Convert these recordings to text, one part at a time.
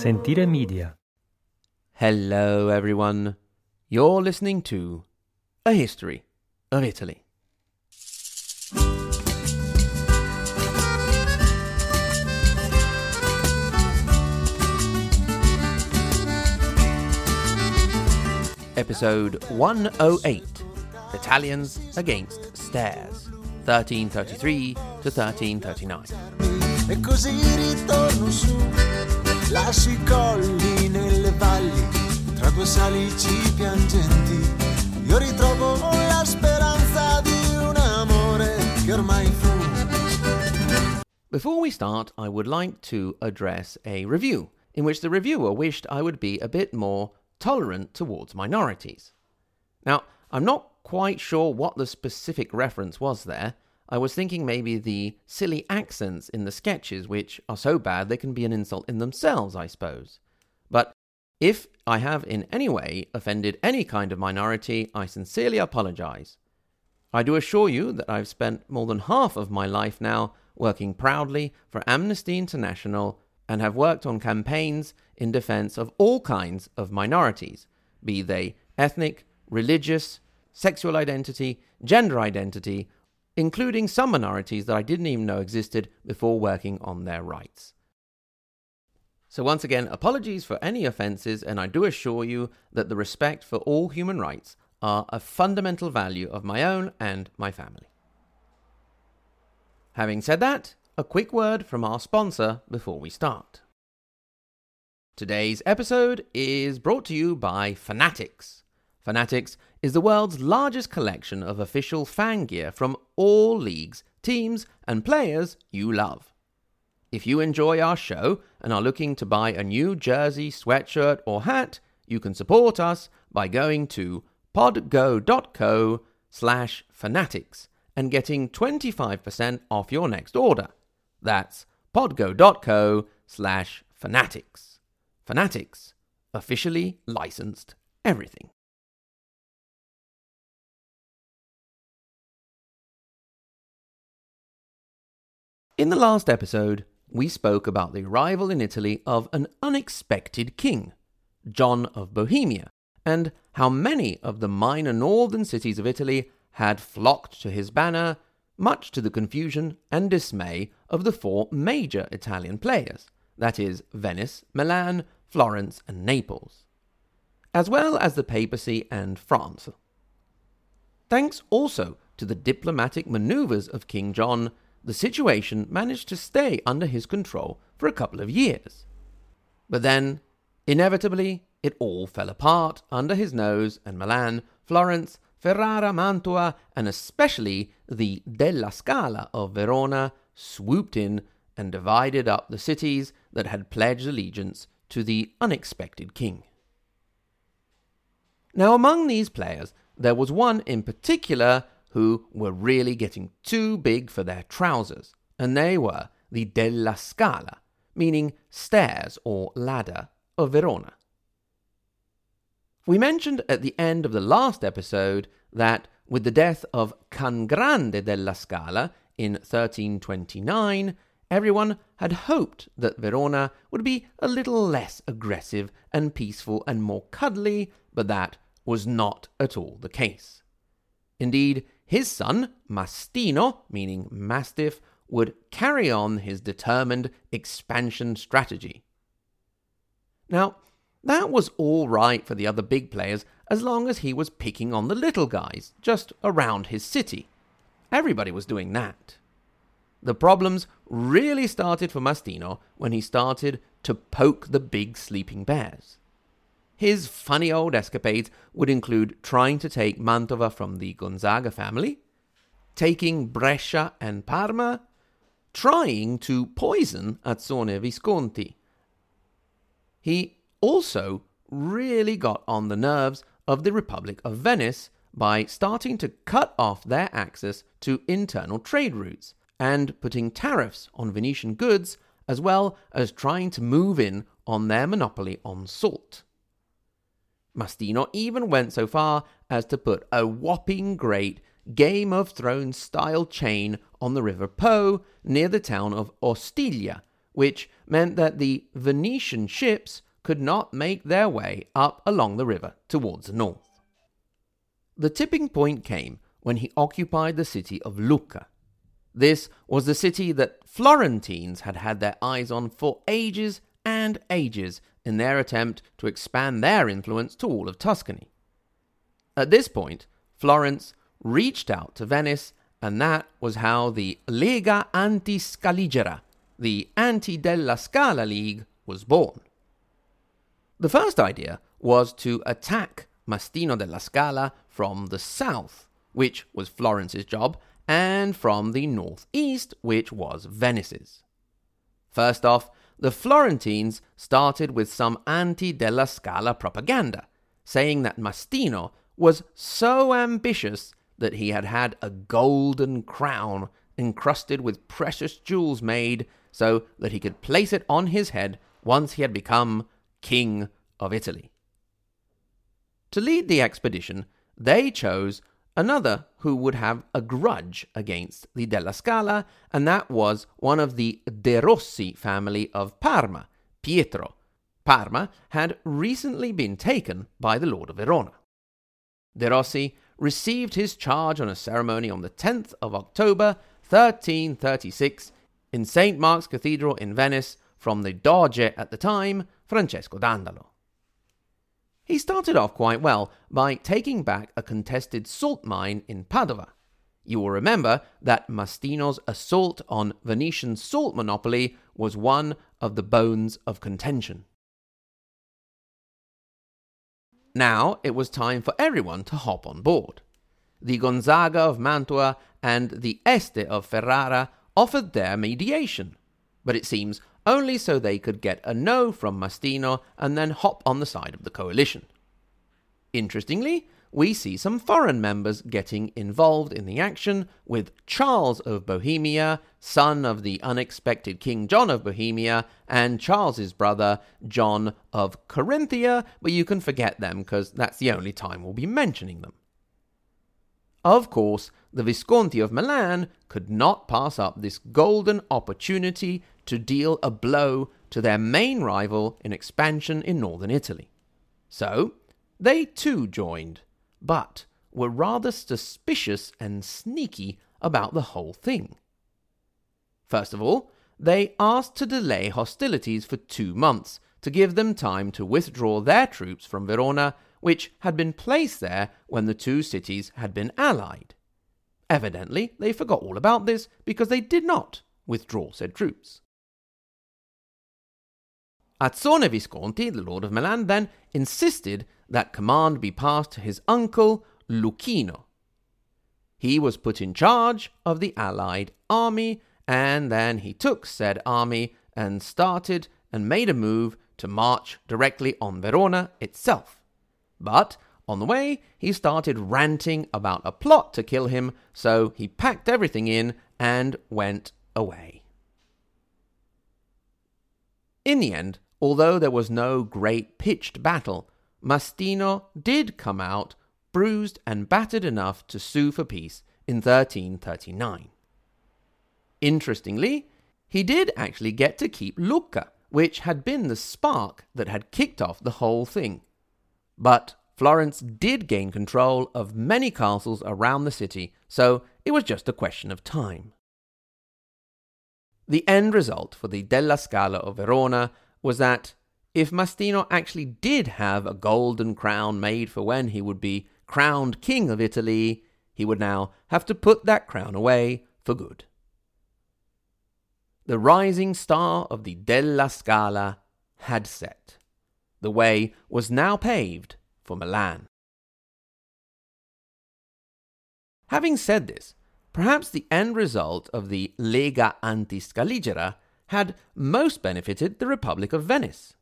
Sentire Media. Hello, everyone. You're listening to A History of Italy. Episode 108 Italians Against Stairs, 1333 to 1339. Lascio i colli nelle valli, tra due salici piangenti. Io ritrovo la speranza di un amore che ormai fu. Before we start, I would like to address a review in which the reviewer wished I would be a bit more tolerant towards minorities. Now, I'm not quite sure what the specific reference was there. I was thinking maybe the silly accents in the sketches, which are so bad they can be an insult in themselves, I suppose. But if I have in any way offended any kind of minority, I sincerely apologize. I do assure you that I've spent more than half of my life now working proudly for Amnesty International and have worked on campaigns in defense of all kinds of minorities, be they ethnic, religious, sexual identity, gender identity, including some minorities that I didn't even know existed before working on their rights. So, once again, apologies for any offences, and I do assure you that the respect for all human rights are a fundamental value of my own and my family. Having said that, a quick word from our sponsor before we start. Today's episode is brought to you by Fanatics. Fanatics is the world's largest collection of official fan gear from all leagues, teams, and players you love. If you enjoy our show and are looking to buy a new jersey, sweatshirt, or hat, you can support us by going to podgo.co slash fanatics and getting 25% off your next order. That's podgo.co slash fanatics. Fanatics, officially licensed everything. In the last episode, we spoke about the arrival in Italy of an unexpected king, John of Bohemia, and how many of the minor northern cities of Italy had flocked to his banner, much to the confusion and dismay of the four major Italian players that is, Venice, Milan, Florence, and Naples, as well as the papacy and France. Thanks also to the diplomatic maneuvers of King John, the situation managed to stay under his control for a couple of years. But then, inevitably, it all fell apart under his nose, and Milan, Florence, Ferrara, Mantua, and especially the Della Scala of Verona swooped in and divided up the cities that had pledged allegiance to the unexpected king. Now, among these players, there was one in particular who were really getting too big for their trousers, and they were the Della Scala, meaning stairs or ladder, of Verona. We mentioned at the end of the last episode that with the death of Can Grande della Scala in 1329, everyone had hoped that Verona would be a little less aggressive and peaceful and more cuddly, but that was not at all the case. Indeed, his son, Mastino, meaning mastiff, would carry on his determined expansion strategy. Now, that was all right for the other big players as long as he was picking on the little guys just around his city. Everybody was doing that. The problems really started for Mastino when he started to poke the big sleeping bears. His funny old escapades would include trying to take Mantova from the Gonzaga family, taking Brescia and Parma, trying to poison Azzone Visconti. He also really got on the nerves of the Republic of Venice by starting to cut off their access to internal trade routes and putting tariffs on Venetian goods, as well as trying to move in on their monopoly on salt. Mastino even went so far as to put a whopping great Game of Thrones style chain on the River Po near the town of Ostiglia, which meant that the Venetian ships could not make their way up along the river towards the north. The tipping point came when he occupied the city of Lucca. This was the city that Florentines had had their eyes on for ages and ages in their attempt to expand their influence to all of Tuscany. At this point, Florence reached out to Venice, and that was how the Lega Anti Scaligera, the Anti della Scala League, was born. The first idea was to attack Mastino della Scala from the south, which was Florence's job, and from the northeast, which was Venice's. First off, the Florentines started with some anti della Scala propaganda, saying that Mastino was so ambitious that he had had a golden crown encrusted with precious jewels made so that he could place it on his head once he had become King of Italy. To lead the expedition, they chose another who would have a grudge against the Della Scala, and that was one of the De Rossi family of Parma, Pietro. Parma had recently been taken by the Lord of Verona. De Rossi received his charge on a ceremony on the 10th of October 1336 in St. Mark's Cathedral in Venice from the Doge at the time, Francesco Dandolo. He started off quite well by taking back a contested salt mine in Padova. You will remember that Mastino's assault on Venetian salt monopoly was one of the bones of contention. Now it was time for everyone to hop on board. The Gonzaga of Mantua and the Este of Ferrara offered their mediation, but it seems only so they could get a no from Mastino and then hop on the side of the coalition. Interestingly, we see some foreign members getting involved in the action, with Charles of Bohemia, son of the unexpected King John of Bohemia, and Charles's brother, John of Carinthia, but you can forget them because that's the only time we'll be mentioning them. Of course, the Visconti of Milan could not pass up this golden opportunity to deal a blow to their main rival in expansion in northern Italy. So, they too joined, but were rather suspicious and sneaky about the whole thing. First of all, they asked to delay hostilities for two months to give them time to withdraw their troops from Verona, which had been placed there when the two cities had been allied. Evidently, they forgot all about this because they did not withdraw said troops. Azzone Visconti, the Lord of Milan, then insisted that command be passed to his uncle Luchino. He was put in charge of the Allied army, and then he took said army and started and made a move to march directly on Verona itself. But on the way, he started ranting about a plot to kill him, so he packed everything in and went away. In the end, although there was no great pitched battle, Mastino did come out bruised and battered enough to sue for peace in 1339. Interestingly, he did actually get to keep Lucca, which had been the spark that had kicked off the whole thing. But Florence did gain control of many castles around the city, so it was just a question of time. The end result for the Della Scala of Verona was that if Mastino actually did have a golden crown made for when he would be crowned king of Italy, he would now have to put that crown away for good. The rising star of the Della Scala had set. The way was now paved for Milan. Having said this, perhaps the end result of the Lega Anti Scaligera had most benefited the Republic of Venice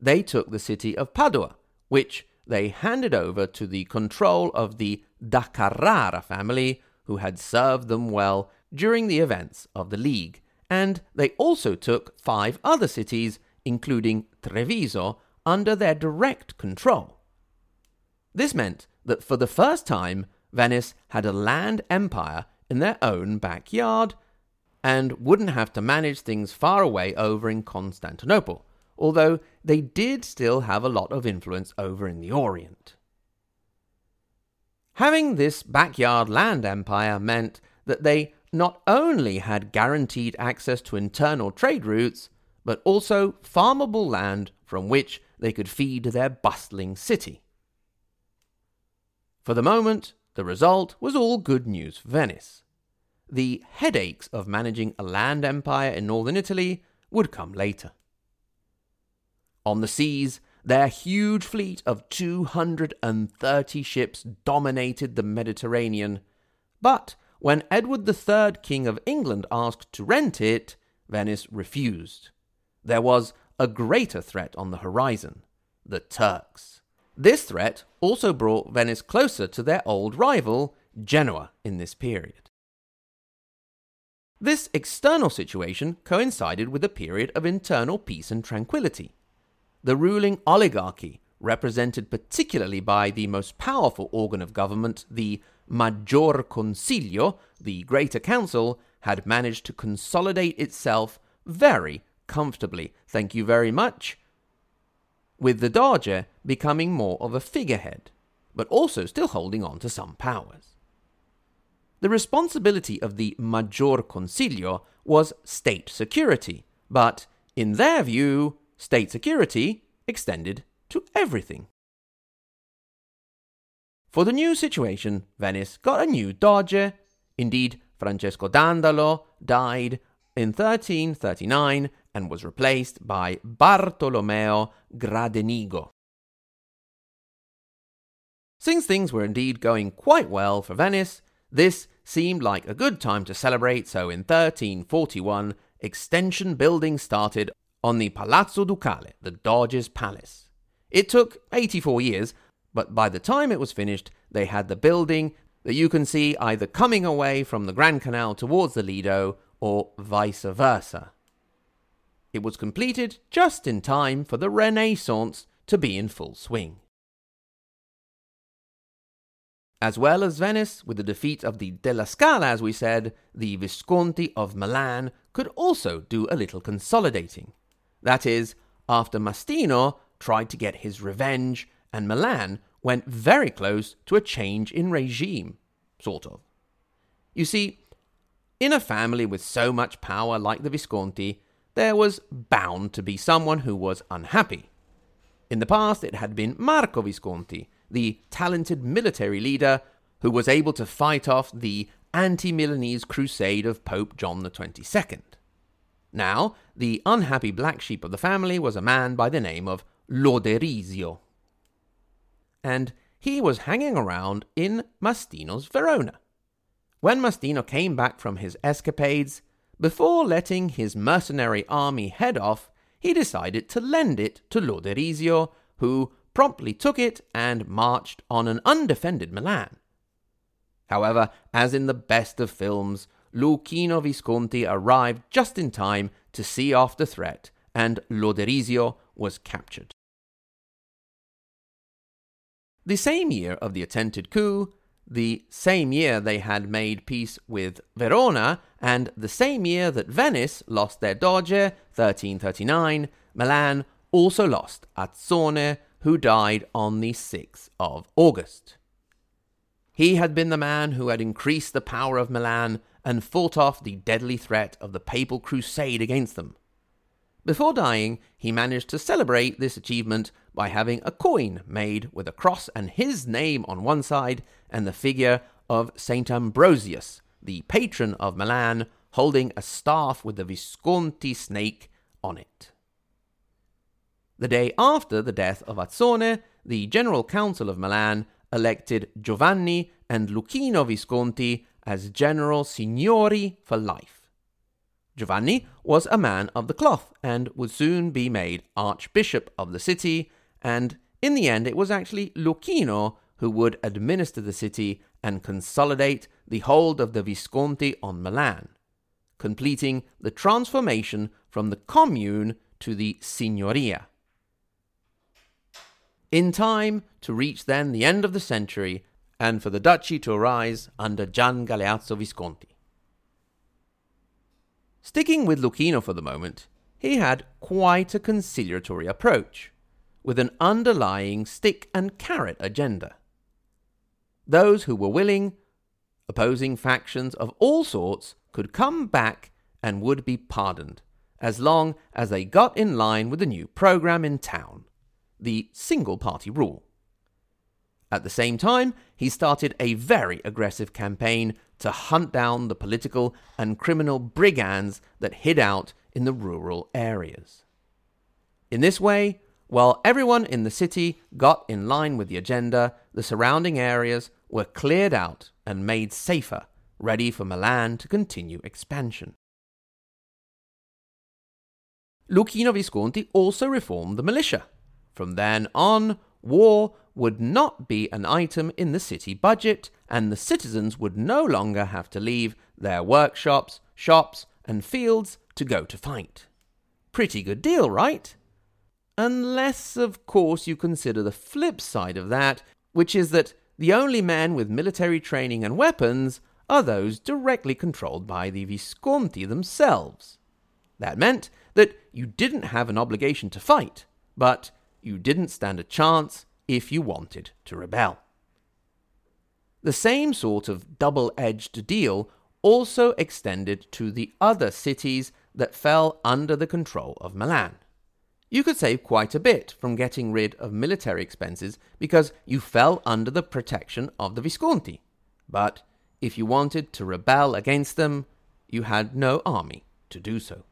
they took the city of Padua, which they handed over to the control of the da Carrara family, who had served them well during the events of the League, and they also took five other cities, including Treviso, under their direct control. This meant that for the first time, Venice had a land empire in their own backyard, and wouldn't have to manage things far away over in Constantinople, although they did still have a lot of influence over in the Orient. Having this backyard land empire meant that they not only had guaranteed access to internal trade routes, but also farmable land from which they could feed their bustling city. For the moment, the result was all good news for Venice. The headaches of managing a land empire in northern Italy would come later. On the seas, their huge fleet of 230 ships dominated the Mediterranean. But when Edward III, King of England, asked to rent it, Venice refused. There was a greater threat on the horizon the Turks. This threat also brought Venice closer to their old rival, Genoa, in this period. This external situation coincided with a period of internal peace and tranquility. The ruling oligarchy, represented particularly by the most powerful organ of government, the Maggior Consiglio, the Greater Council, had managed to consolidate itself very comfortably. Thank you very much. With the Doge becoming more of a figurehead, but also still holding on to some powers. The responsibility of the Maggior Consiglio was state security, but in their view, state security extended to everything. For the new situation, Venice got a new Doge. Indeed, Francesco Dandolo died in 1339 and was replaced by Bartolomeo Gradenigo. Since things were indeed going quite well for Venice, this seemed like a good time to celebrate, so in 1341, extension building started on the Palazzo Ducale, the Doge's Palace. It took 84 years, but by the time it was finished, they had the building that you can see either coming away from the Grand Canal towards the Lido or vice versa. It was completed just in time for the Renaissance to be in full swing. As well as Venice, with the defeat of the Della Scala, as we said, the Visconti of Milan could also do a little consolidating. That is, after Mastino tried to get his revenge, and Milan went very close to a change in regime, sort of. You see, in a family with so much power like the Visconti, there was bound to be someone who was unhappy. In the past, it had been Marco Visconti, the talented military leader who was able to fight off the anti Milanese crusade of Pope John XXII. Now, the unhappy black sheep of the family was a man by the name of Loderisio. And he was hanging around in Mastino's Verona. When Mastino came back from his escapades, before letting his mercenary army head off, he decided to lend it to Loderisio, who promptly took it and marched on an undefended Milan. However, as in the best of films, Luchino Visconti arrived just in time to see off the threat, and Loderisio was captured. The same year of the attempted coup, the same year they had made peace with Verona, and the same year that Venice lost their Doge, 1339, Milan also lost Azzone, who died on the 6th of August. He had been the man who had increased the power of Milan and fought off the deadly threat of the papal crusade against them. Before dying, he managed to celebrate this achievement by having a coin made with a cross and his name on one side and the figure of Saint Ambrosius, the patron of Milan, holding a staff with the Visconti snake on it. The day after the death of Azzone, the General Council of Milan elected Giovanni and Luchino Visconti as General Signori for life. Giovanni was a man of the cloth and would soon be made Archbishop of the city, and in the end, it was actually Luchino who would administer the city and consolidate the hold of the Visconti on Milan, completing the transformation from the commune to the signoria. In time to reach then the end of the century and for the duchy to arise under Gian Galeazzo Visconti. Sticking with Luchino for the moment, he had quite a conciliatory approach, with an underlying stick and carrot agenda. Those who were willing, opposing factions of all sorts, could come back and would be pardoned, as long as they got in line with the new program in town the single party rule. At the same time, he started a very aggressive campaign to hunt down the political and criminal brigands that hid out in the rural areas. In this way, while everyone in the city got in line with the agenda, the surrounding areas were cleared out and made safer, ready for Milan to continue expansion. Luchino Visconti also reformed the militia. From then on, war would not be an item in the city budget, and the citizens would no longer have to leave their workshops, shops, and fields to go to fight. Pretty good deal, right? Unless, of course, you consider the flip side of that, which is that the only men with military training and weapons are those directly controlled by the Visconti themselves. That meant that you didn't have an obligation to fight, but you didn't stand a chance if you wanted to rebel. The same sort of double edged deal also extended to the other cities that fell under the control of Milan. You could save quite a bit from getting rid of military expenses because you fell under the protection of the Visconti. But if you wanted to rebel against them, you had no army to do so.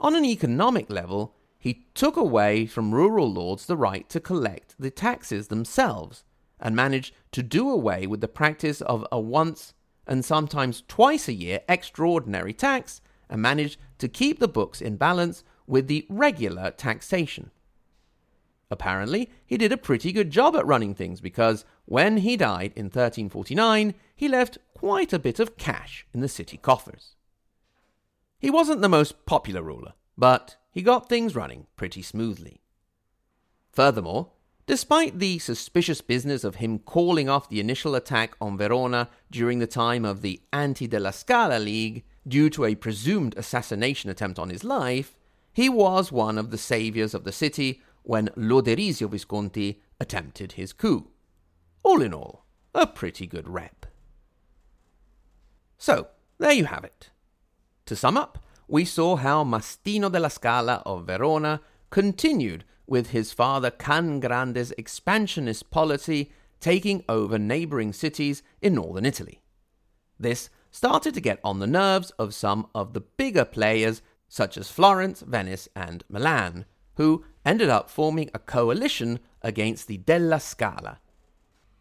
On an economic level, he took away from rural lords the right to collect the taxes themselves and managed to do away with the practice of a once and sometimes twice a year extraordinary tax and managed to keep the books in balance with the regular taxation. Apparently, he did a pretty good job at running things because when he died in 1349, he left quite a bit of cash in the city coffers. He wasn't the most popular ruler, but he got things running pretty smoothly. Furthermore, despite the suspicious business of him calling off the initial attack on Verona during the time of the Anti della Scala League due to a presumed assassination attempt on his life, he was one of the saviors of the city when Lodorisio Visconti attempted his coup. All in all, a pretty good rep. So, there you have it. To sum up, we saw how Mastino della Scala of Verona continued with his father Can Grande's expansionist policy, taking over neighboring cities in northern Italy. This started to get on the nerves of some of the bigger players, such as Florence, Venice, and Milan, who ended up forming a coalition against the Della Scala.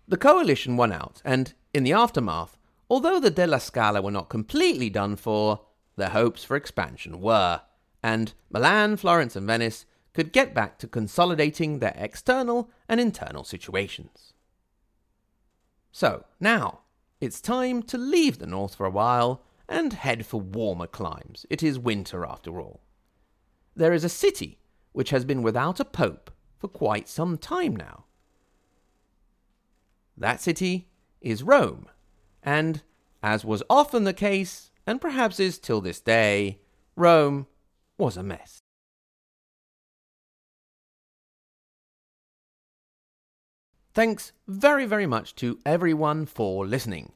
The coalition won out, and in the aftermath, although the Della Scala were not completely done for, their hopes for expansion were, and Milan, Florence, and Venice could get back to consolidating their external and internal situations. So, now, it's time to leave the north for a while and head for warmer climes. It is winter after all. There is a city which has been without a pope for quite some time now. That city is Rome, and, as was often the case, and perhaps is till this day, Rome was a mess. Thanks very, very much to everyone for listening.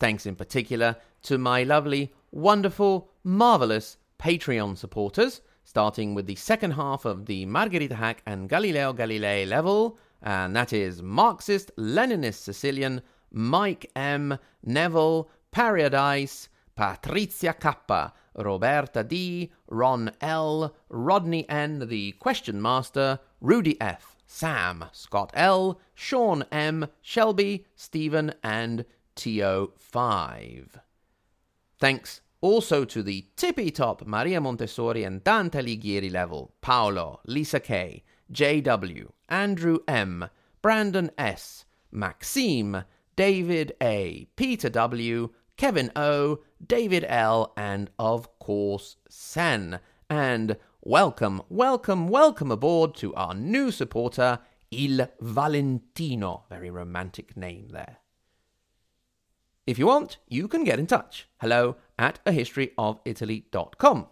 Thanks in particular to my lovely, wonderful, marvelous Patreon supporters, starting with the second half of the Margherita Hack and Galileo Galilei level, and that is Marxist Leninist Sicilian, Mike M, Neville, Paradise, Patrizia K, Roberta D, Ron L, Rodney N, the Question Master, Rudy F, Sam, Scott L, Sean M, Shelby, Stephen, and TO5. Thanks also to the tippy top Maria Montessori and Dante Alighieri level, Paolo, Lisa K, JW, Andrew M, Brandon S, Maxime, David A, Peter W, Kevin O, David L, and of course, Sen. And welcome, welcome, welcome aboard to our new supporter, Il Valentino. Very romantic name there. If you want, you can get in touch. Hello at ahistoryofitaly.com.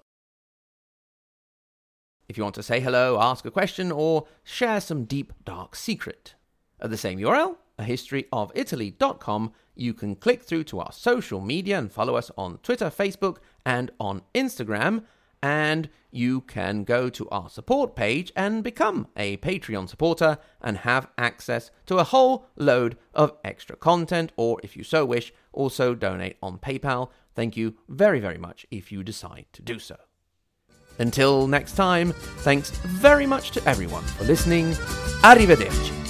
If you want to say hello, ask a question, or share some deep, dark secret. At the same URL, ahistoryofitaly.com, you can click through to our social media and follow us on Twitter, Facebook, and on Instagram. And you can go to our support page and become a Patreon supporter and have access to a whole load of extra content, or if you so wish, also donate on PayPal. Thank you very, very much if you decide to do so. Until next time, thanks very much to everyone for listening. Arrivederci.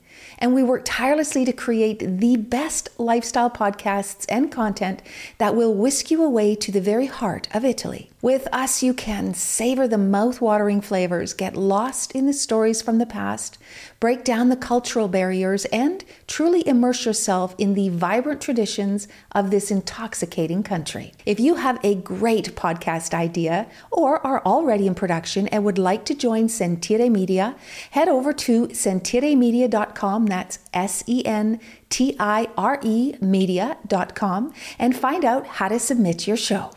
and we work tirelessly to create the best lifestyle podcasts and content that will whisk you away to the very heart of Italy. With us, you can savor the mouth-watering flavors, get lost in the stories from the past, break down the cultural barriers, and truly immerse yourself in the vibrant traditions of this intoxicating country. If you have a great podcast idea or are already in production and would like to join Sentire Media, head over to sentiremedia.com, that's S E N T I R E media.com, and find out how to submit your show.